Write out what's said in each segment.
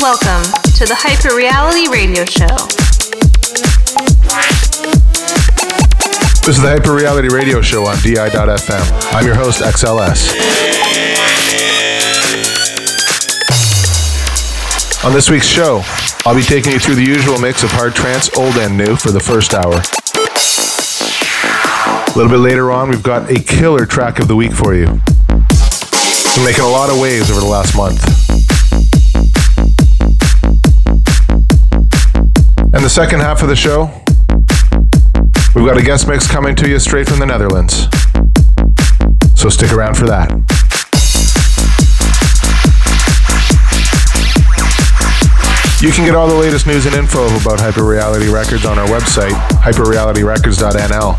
Welcome to the Hyper Reality Radio Show. This is the Hyper Reality Radio Show on DI.FM. I'm your host, XLS. On this week's show, I'll be taking you through the usual mix of hard trance, old and new, for the first hour. A little bit later on, we've got a killer track of the week for you. Been making a lot of waves over the last month. And the second half of the show, we've got a guest mix coming to you straight from the Netherlands. So stick around for that. You can get all the latest news and info about Hyperreality Records on our website, hyperrealityrecords.nl.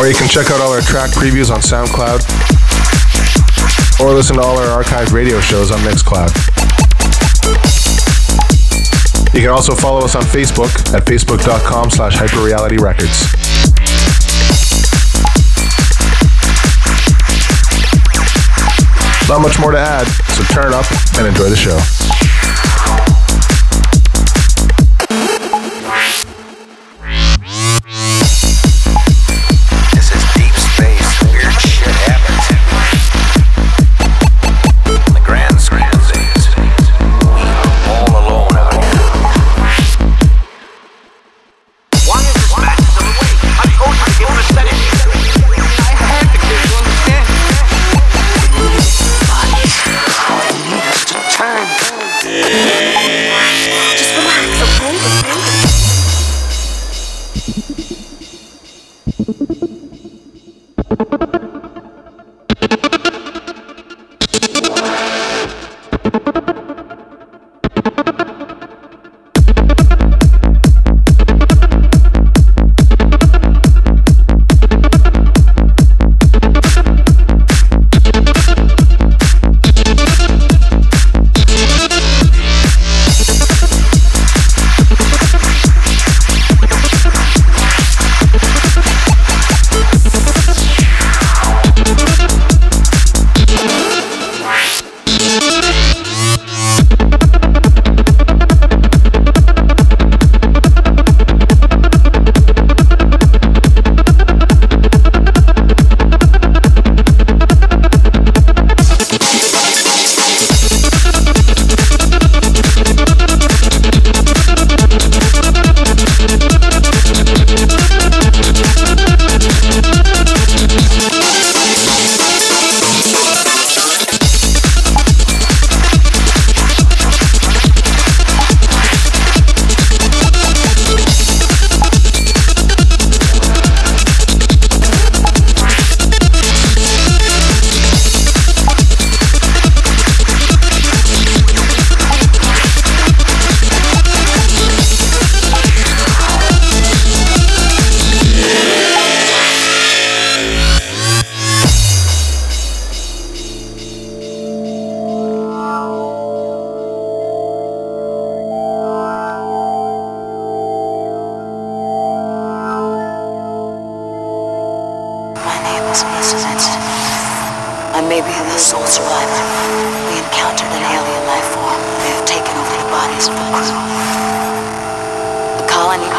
Or you can check out all our track previews on SoundCloud, or listen to all our archived radio shows on Mixcloud. You can also follow us on Facebook at facebook.com slash hyperrealityrecords. Records. Not much more to add, so turn up and enjoy the show.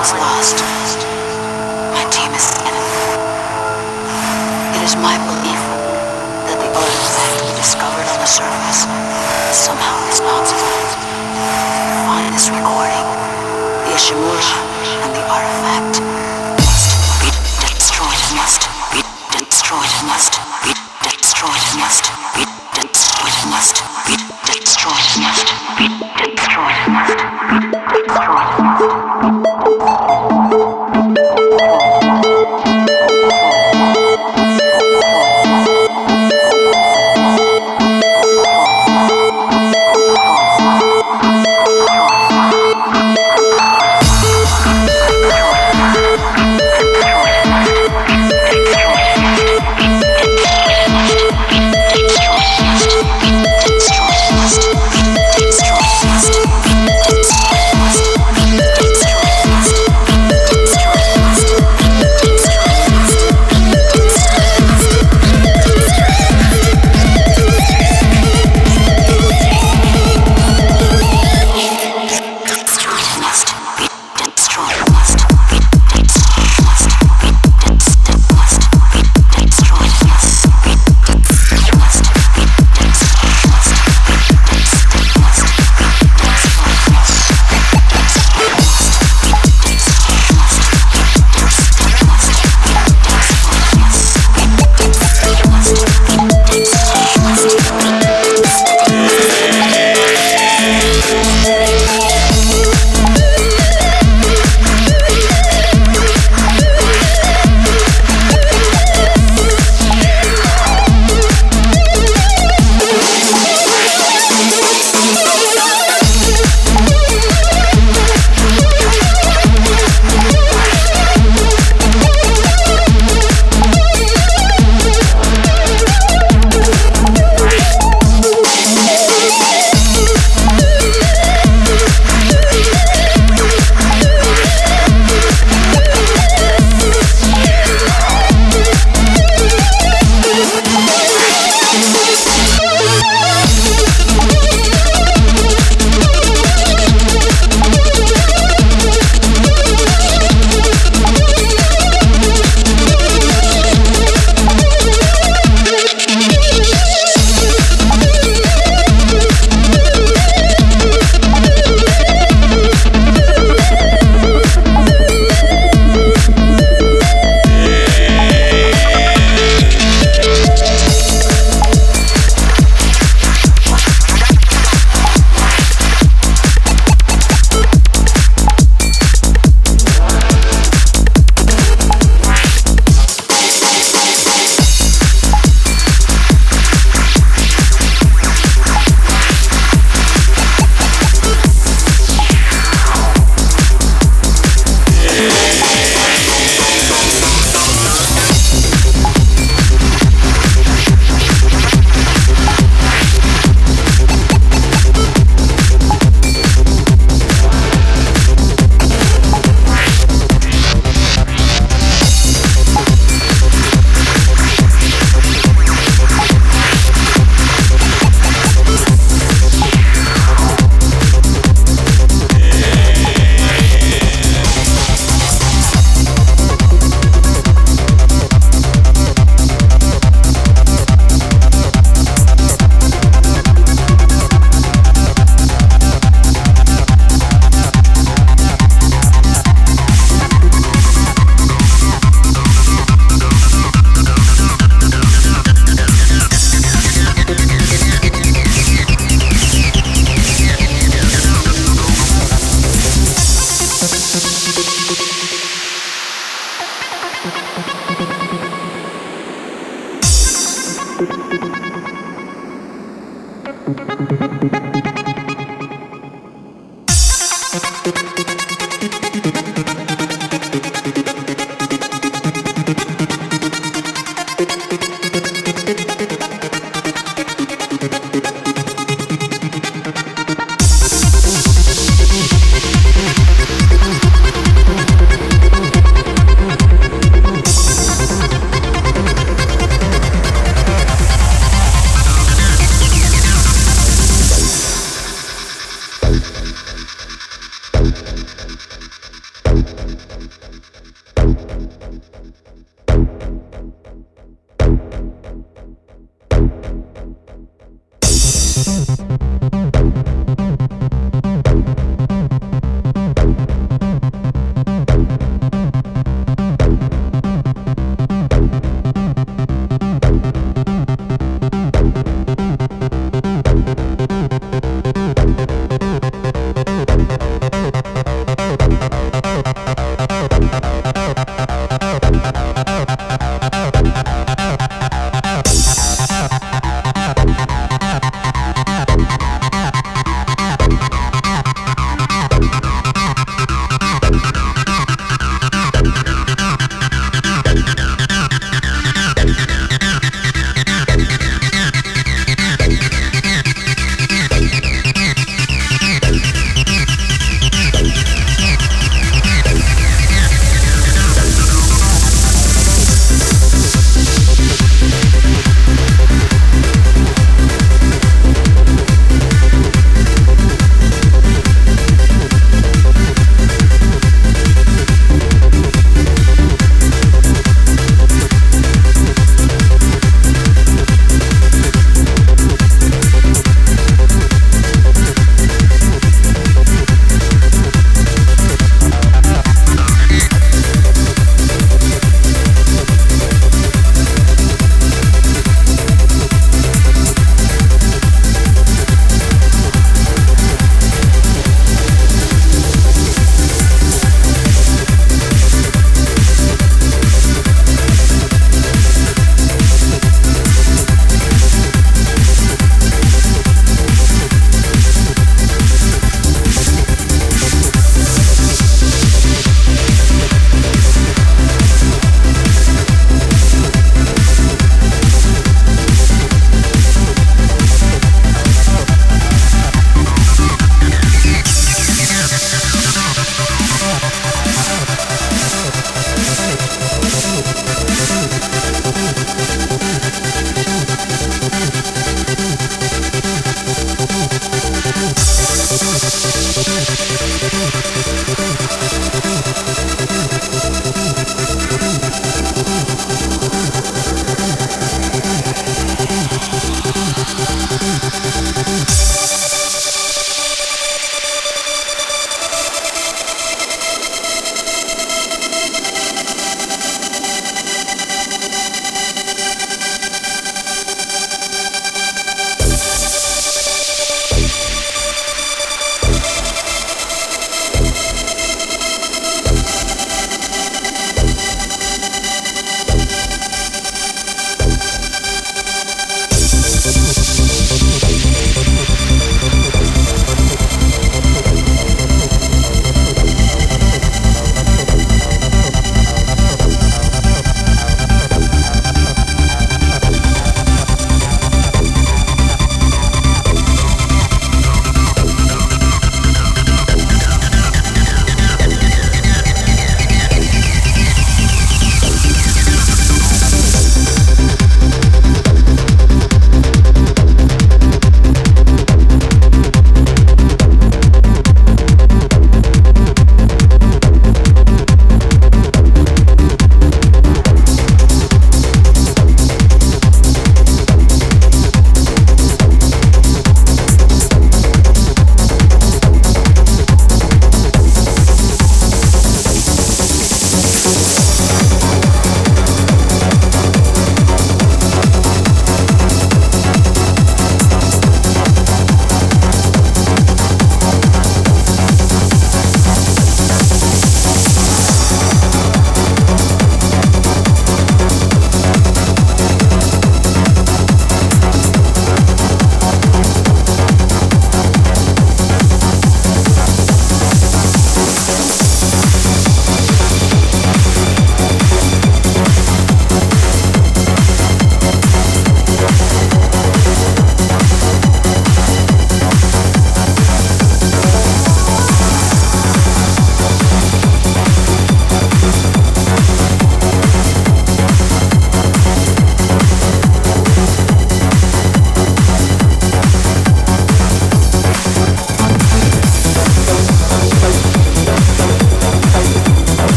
was lost.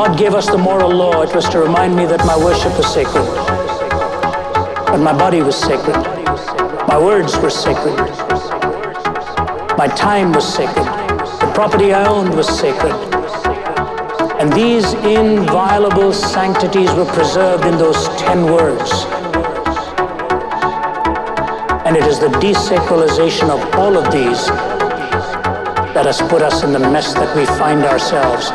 God gave us the moral law, it was to remind me that my worship was sacred. But my body was sacred. My words were sacred. My time was sacred. The property I owned was sacred. And these inviolable sanctities were preserved in those ten words. And it is the desacralization of all of these that has put us in the mess that we find ourselves.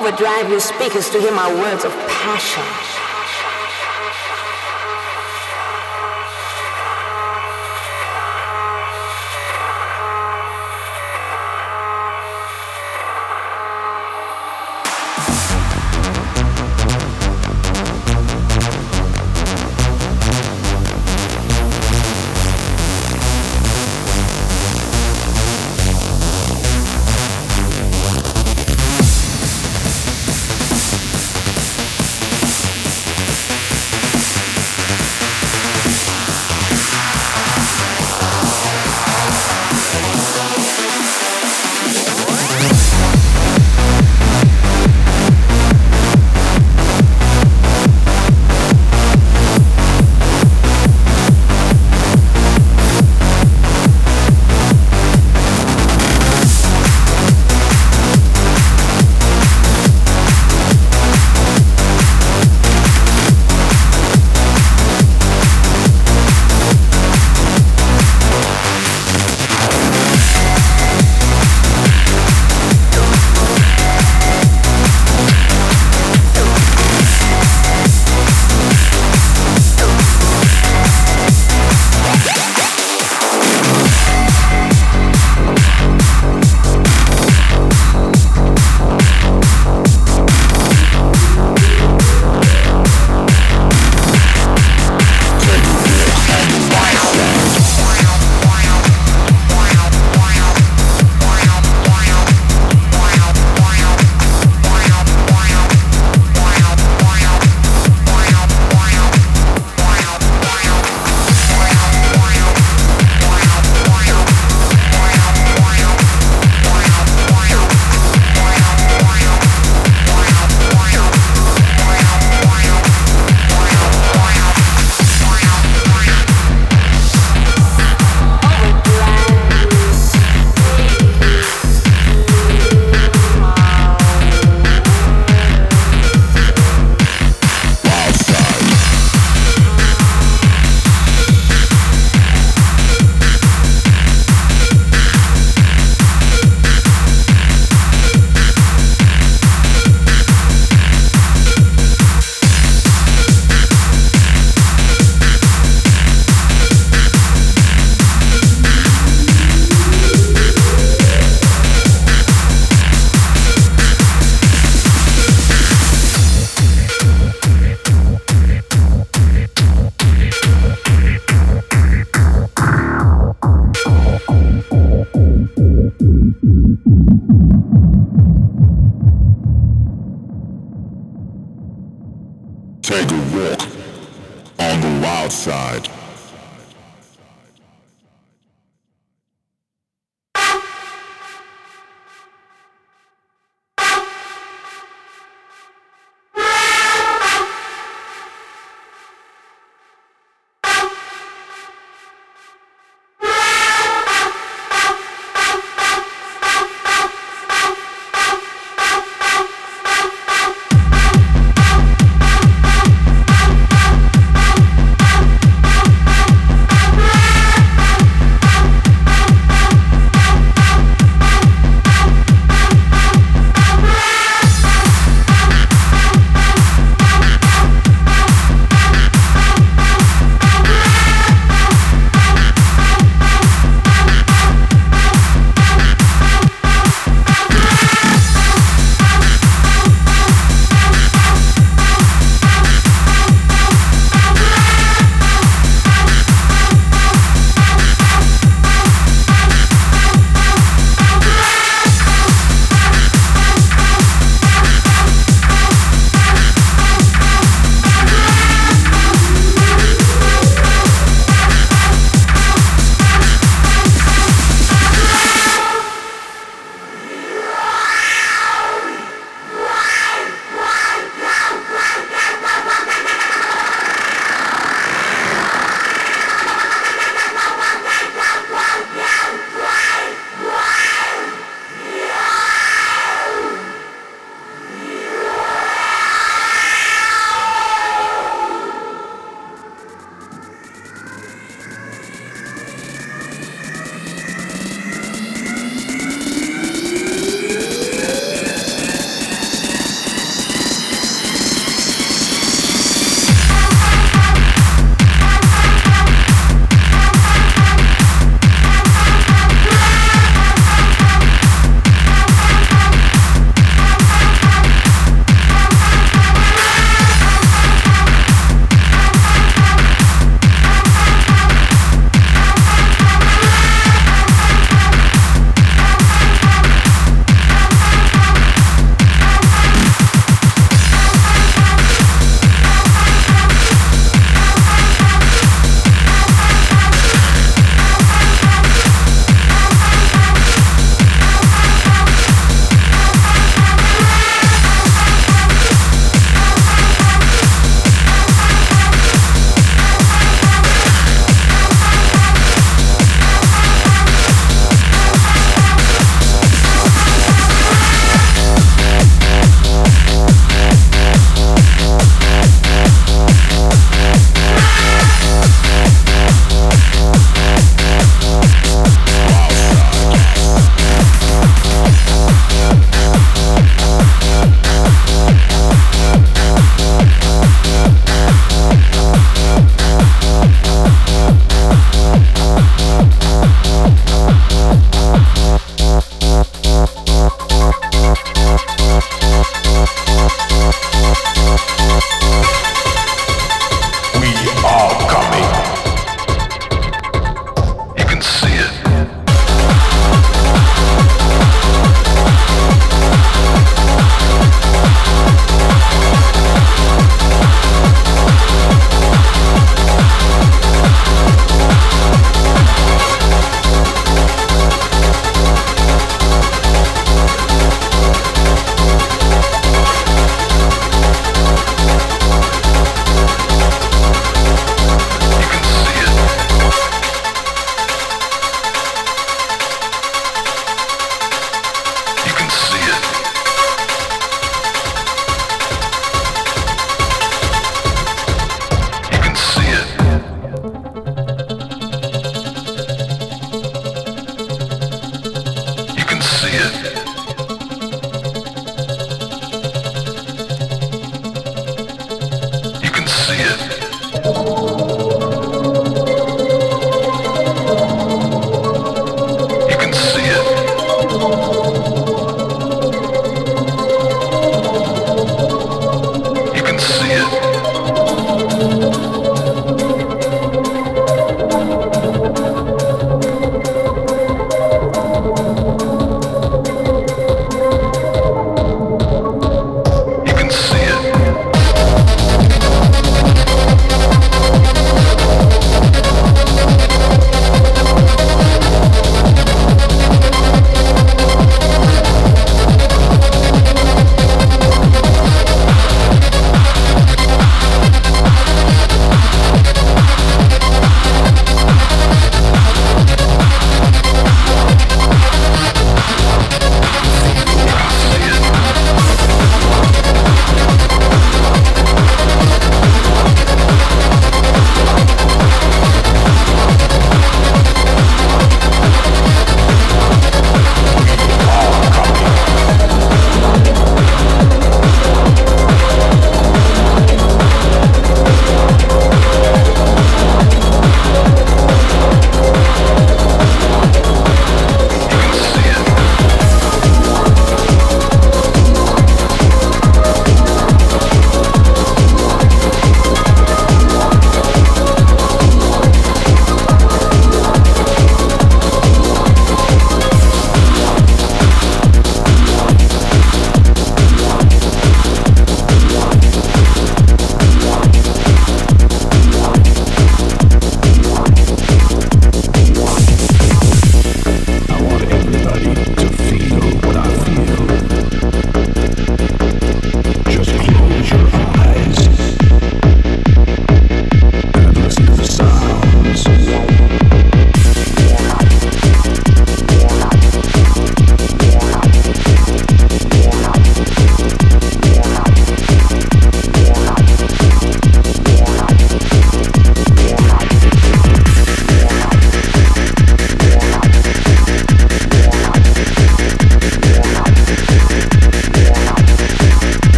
Overdrive your speakers to hear my words of passion.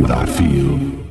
What I feel.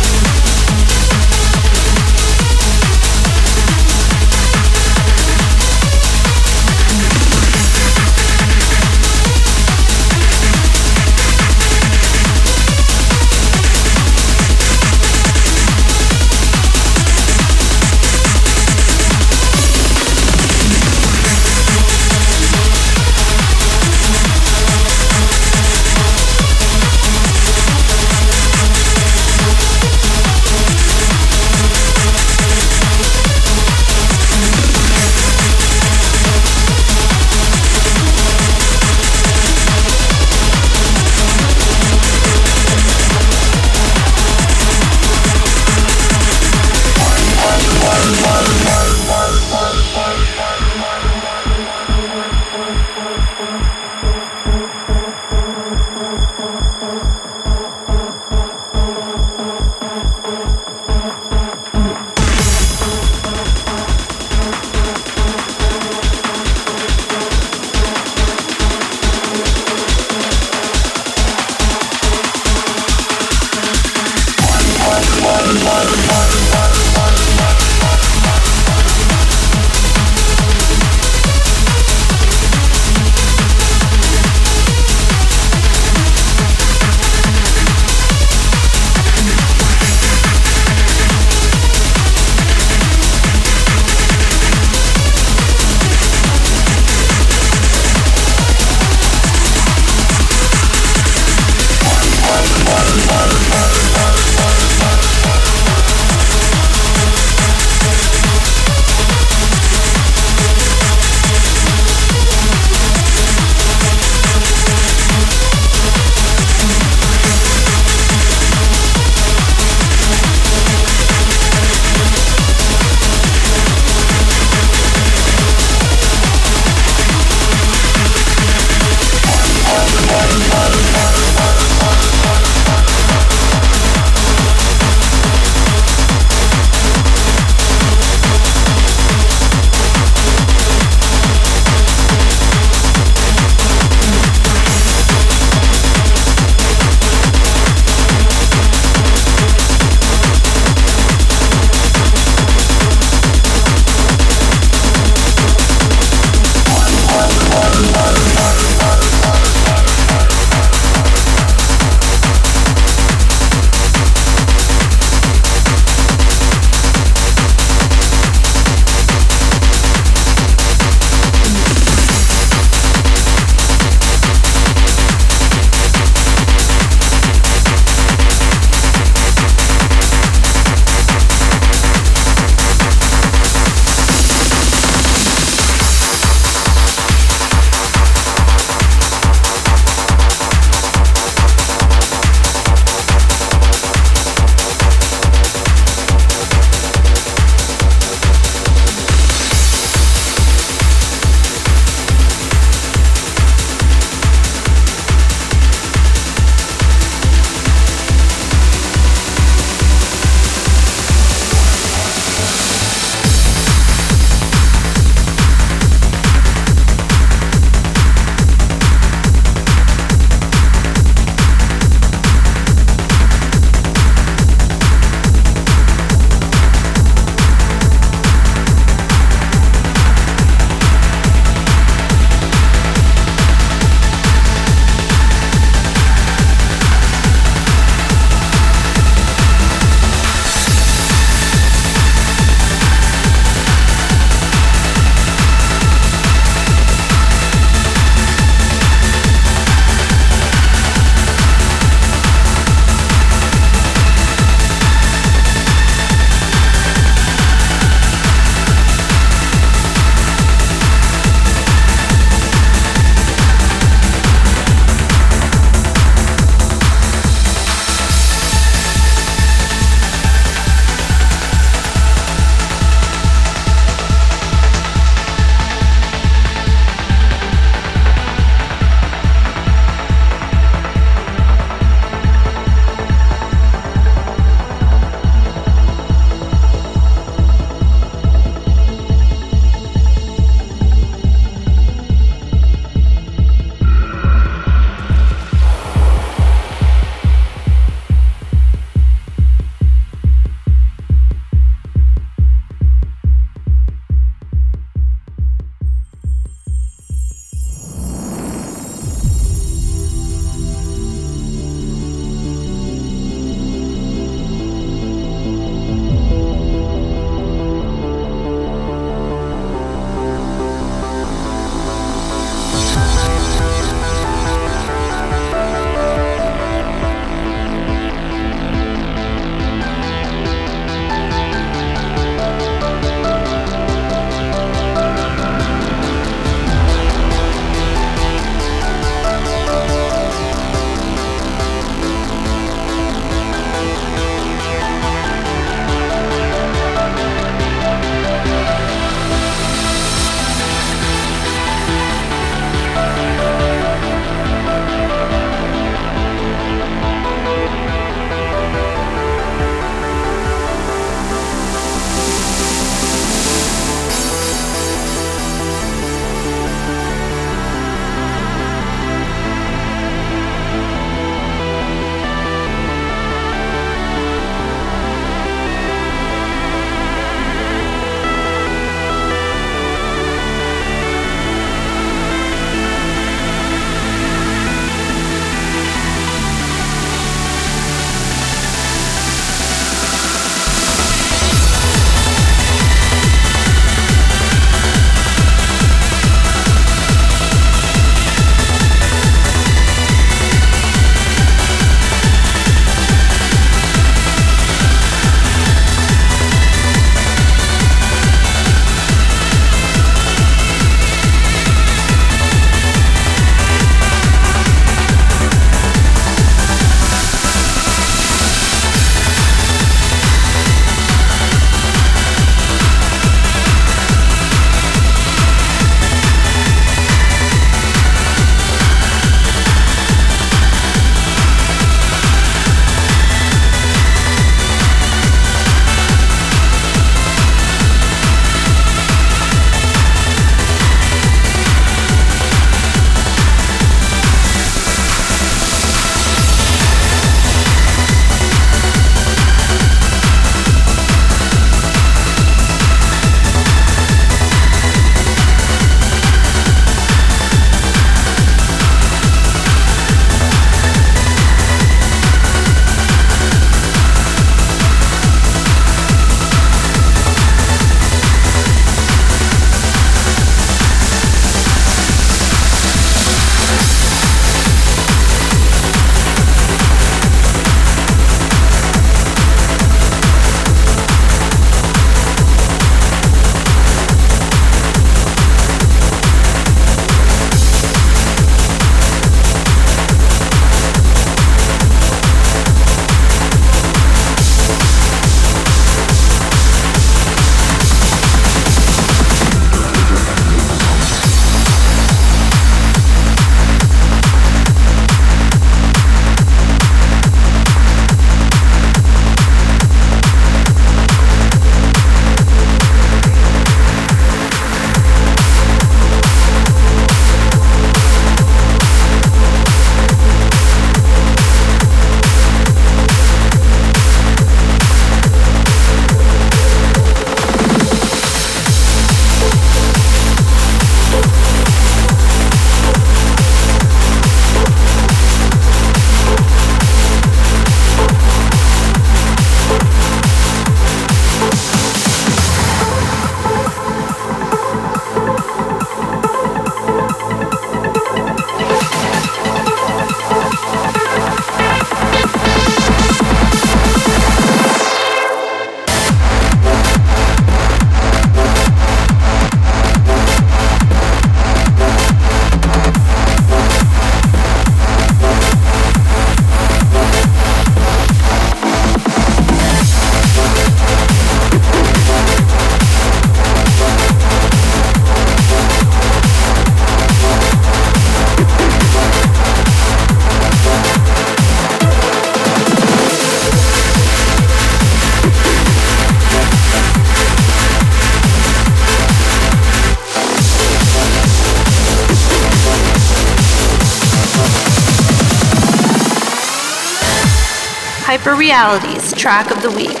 Hyper Realities track of the week.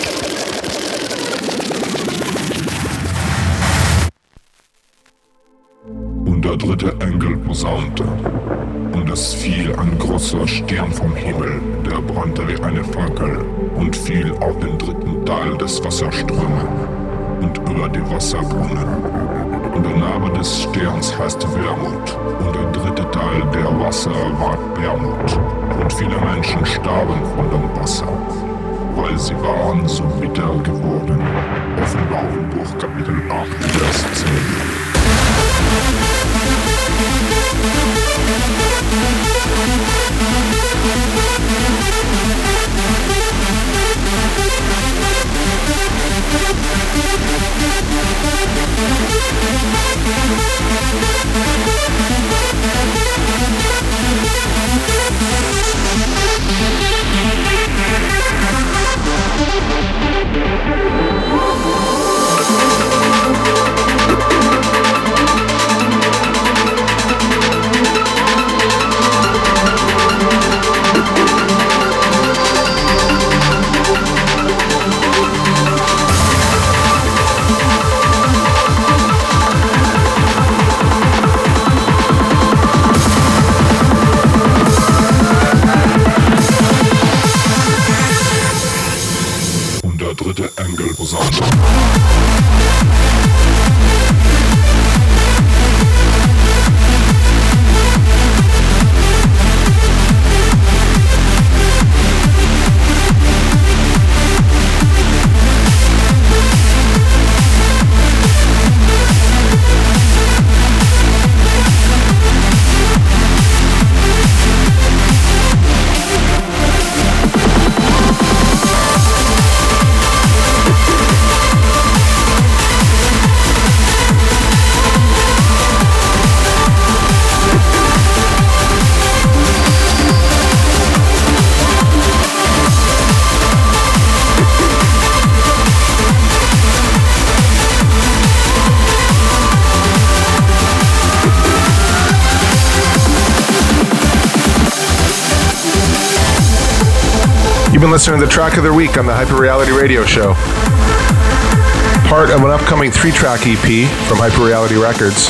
Und der dritte Engel posaunte, und es fiel ein großer Stern vom Himmel, der brannte wie eine Fackel und fiel auf den dritten Teil des Wasserströmes und über die Wasserbrunnen. Und der Name des Sterns heißt Wermut. Und der dritte Teil der Wasser war Wermut. Und viele Menschen starben von dem Wasser, weil sie waren so bitter geworden. Offenbarung Buch Kapitel 8, Vers 10. Been week on the Hyper Reality Radio Show. Part of an upcoming three track EP from Hyper Reality Records.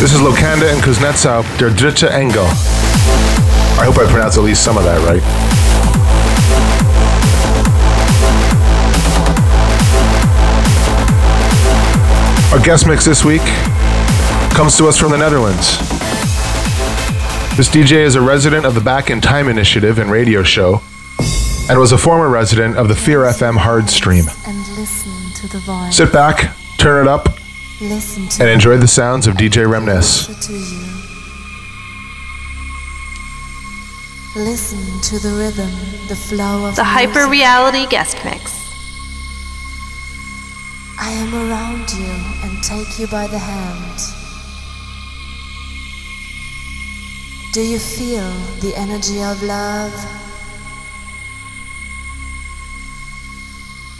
This is Lokanda and Kuznetsov, Der Dritte Engel. I hope I pronounced at least some of that right. Our guest mix this week comes to us from the Netherlands. This DJ is a resident of the Back in Time Initiative and radio show, and was a former resident of the Fear FM hard stream. Sit back, turn it up, and enjoy the sounds of DJ Remness. Listen to the rhythm, the flow of the Hyper Reality Guest Mix. I am around you and take you by the hand. Do you feel the energy of love?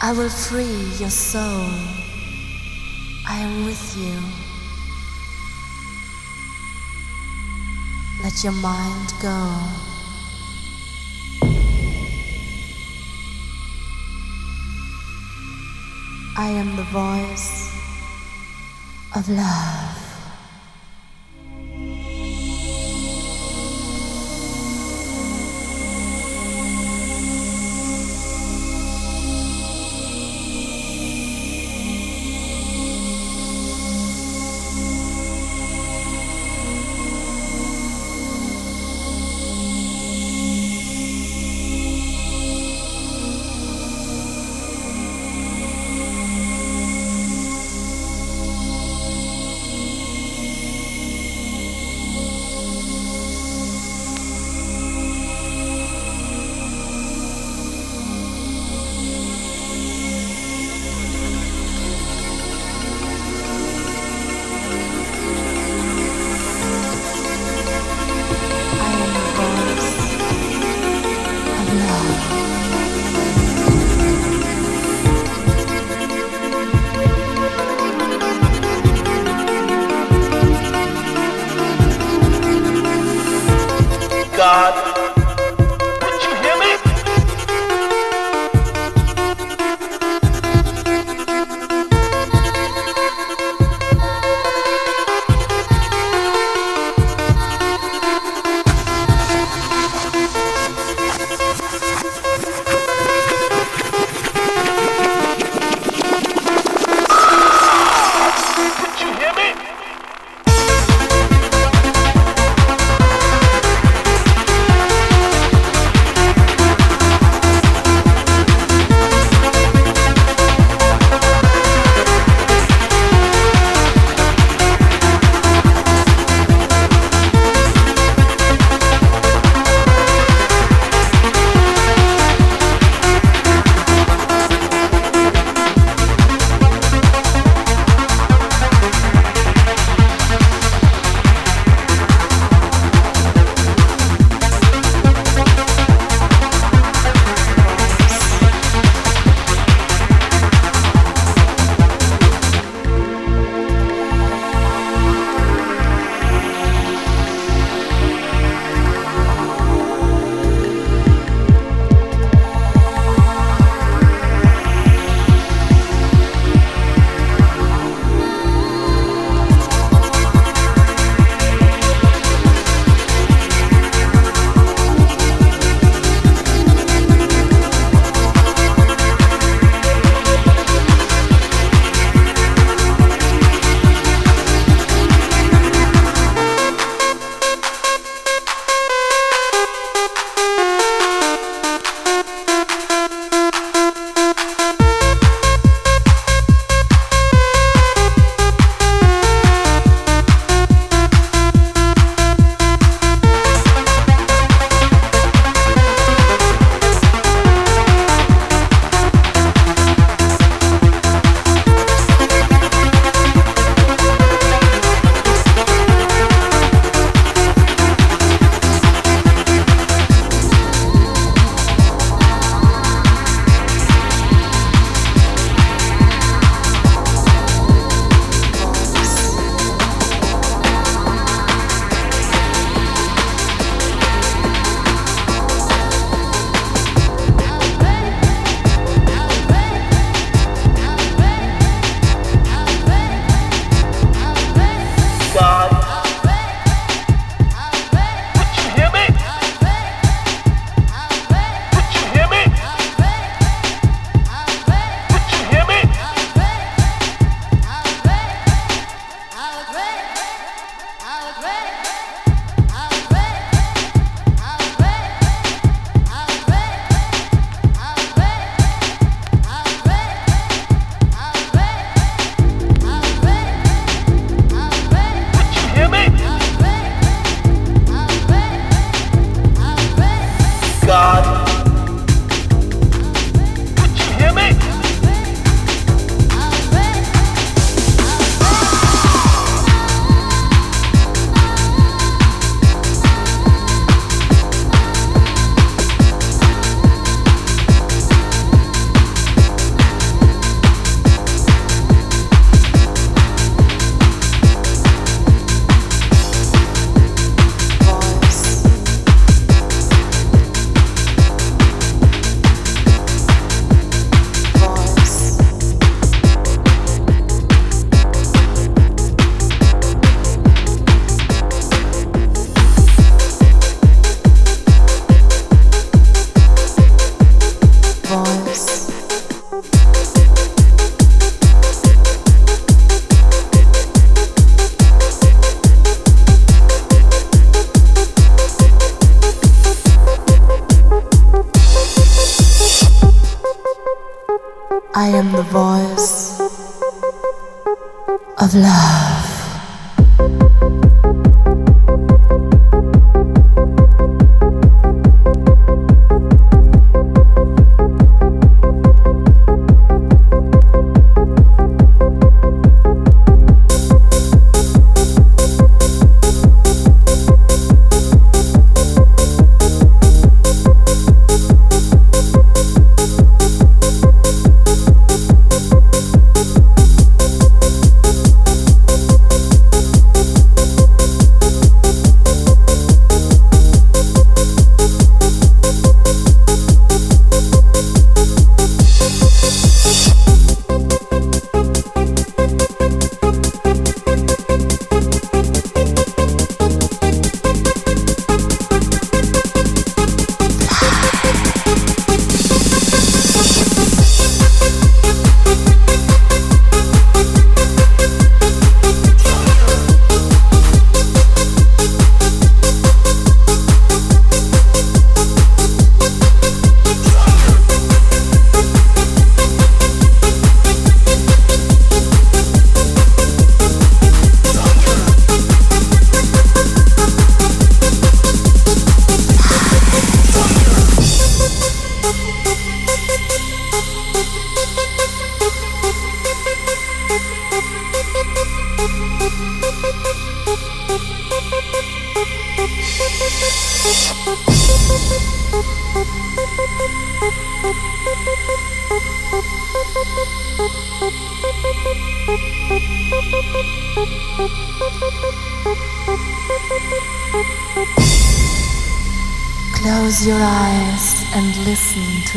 I will free your soul. I am with you. Let your mind go. I am the voice of love.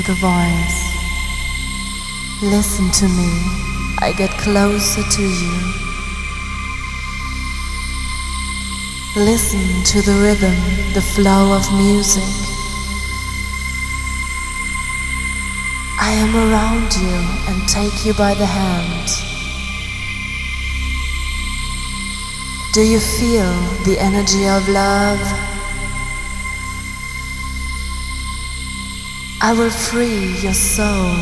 To the voice. Listen to me, I get closer to you. Listen to the rhythm, the flow of music. I am around you and take you by the hand. Do you feel the energy of love? I will free your soul.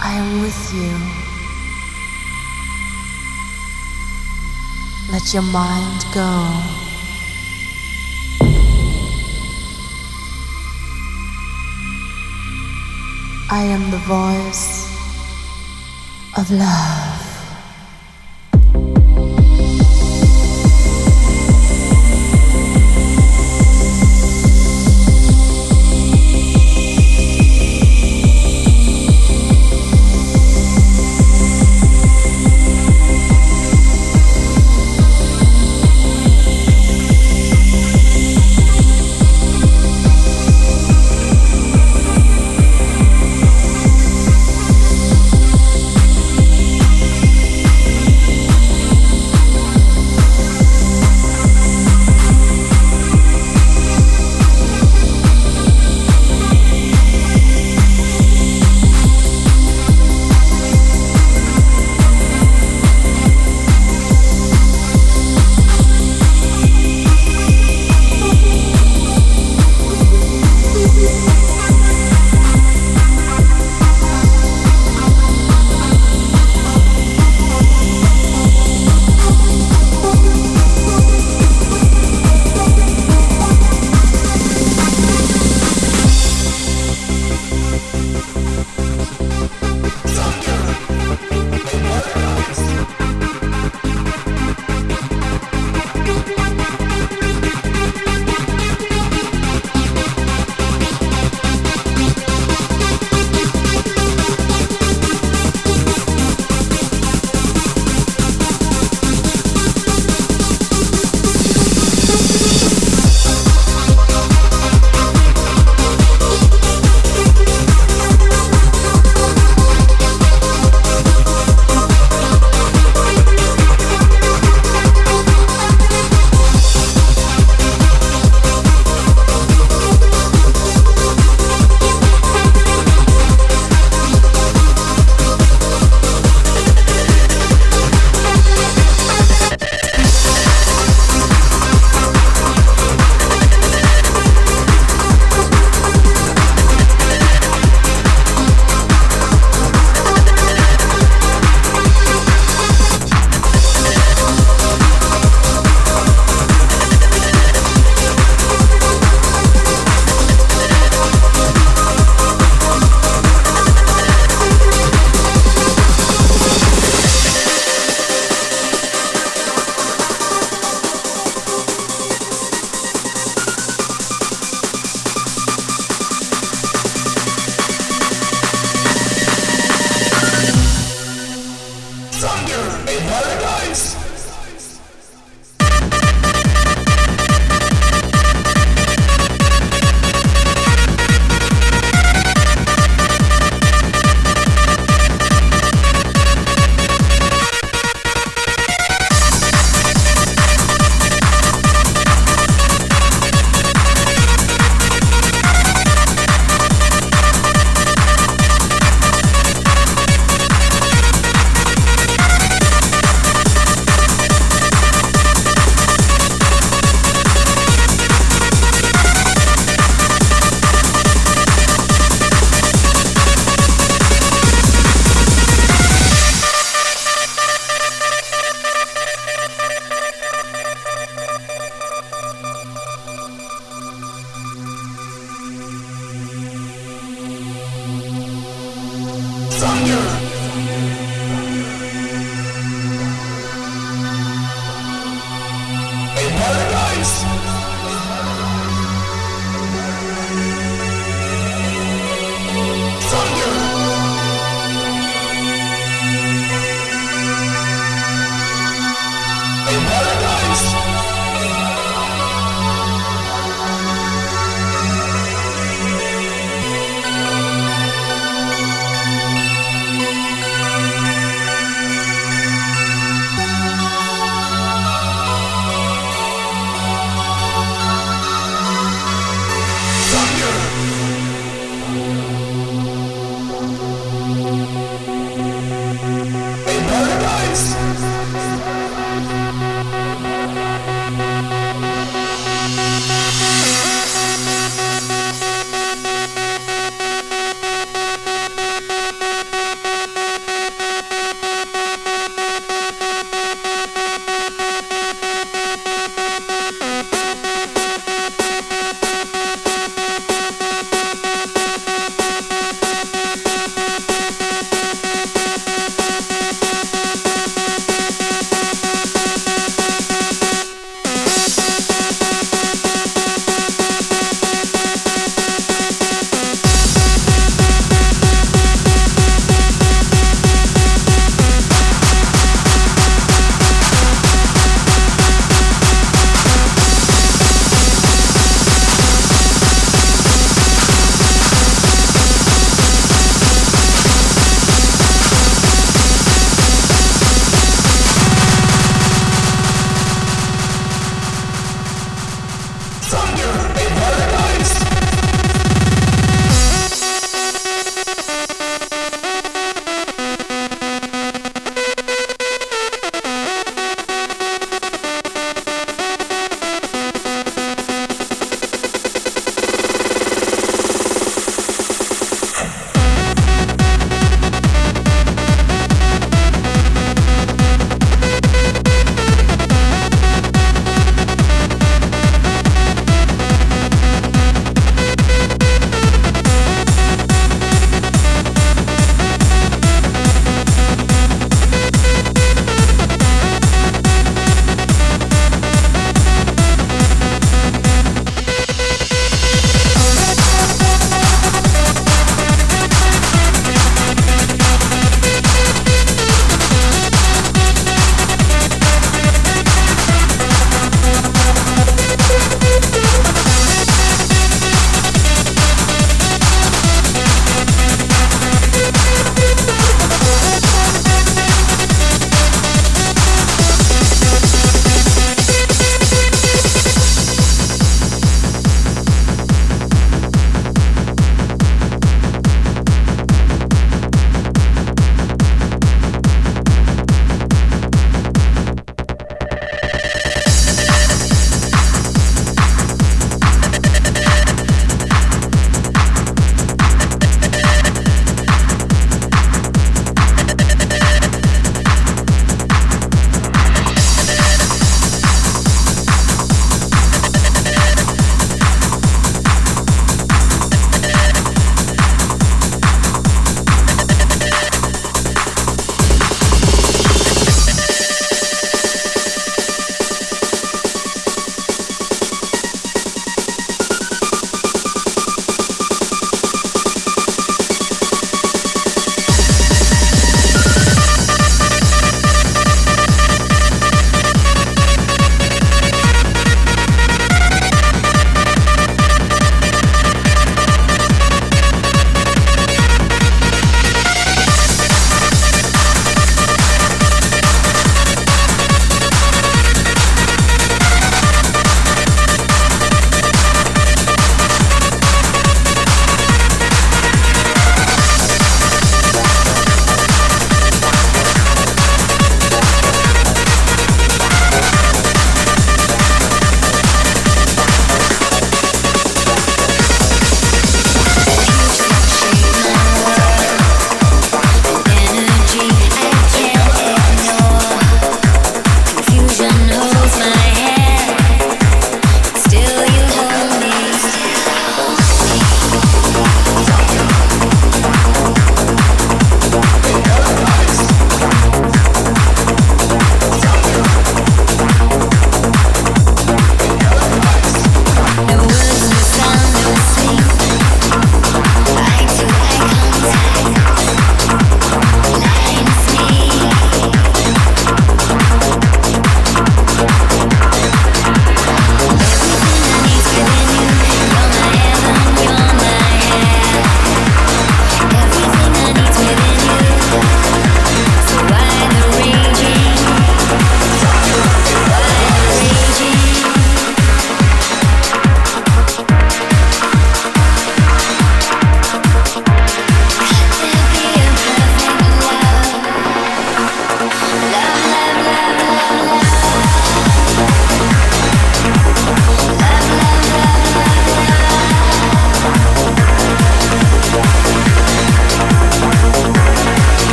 I am with you. Let your mind go. I am the voice of love.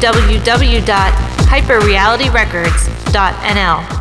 www.hyperrealityrecords.nl.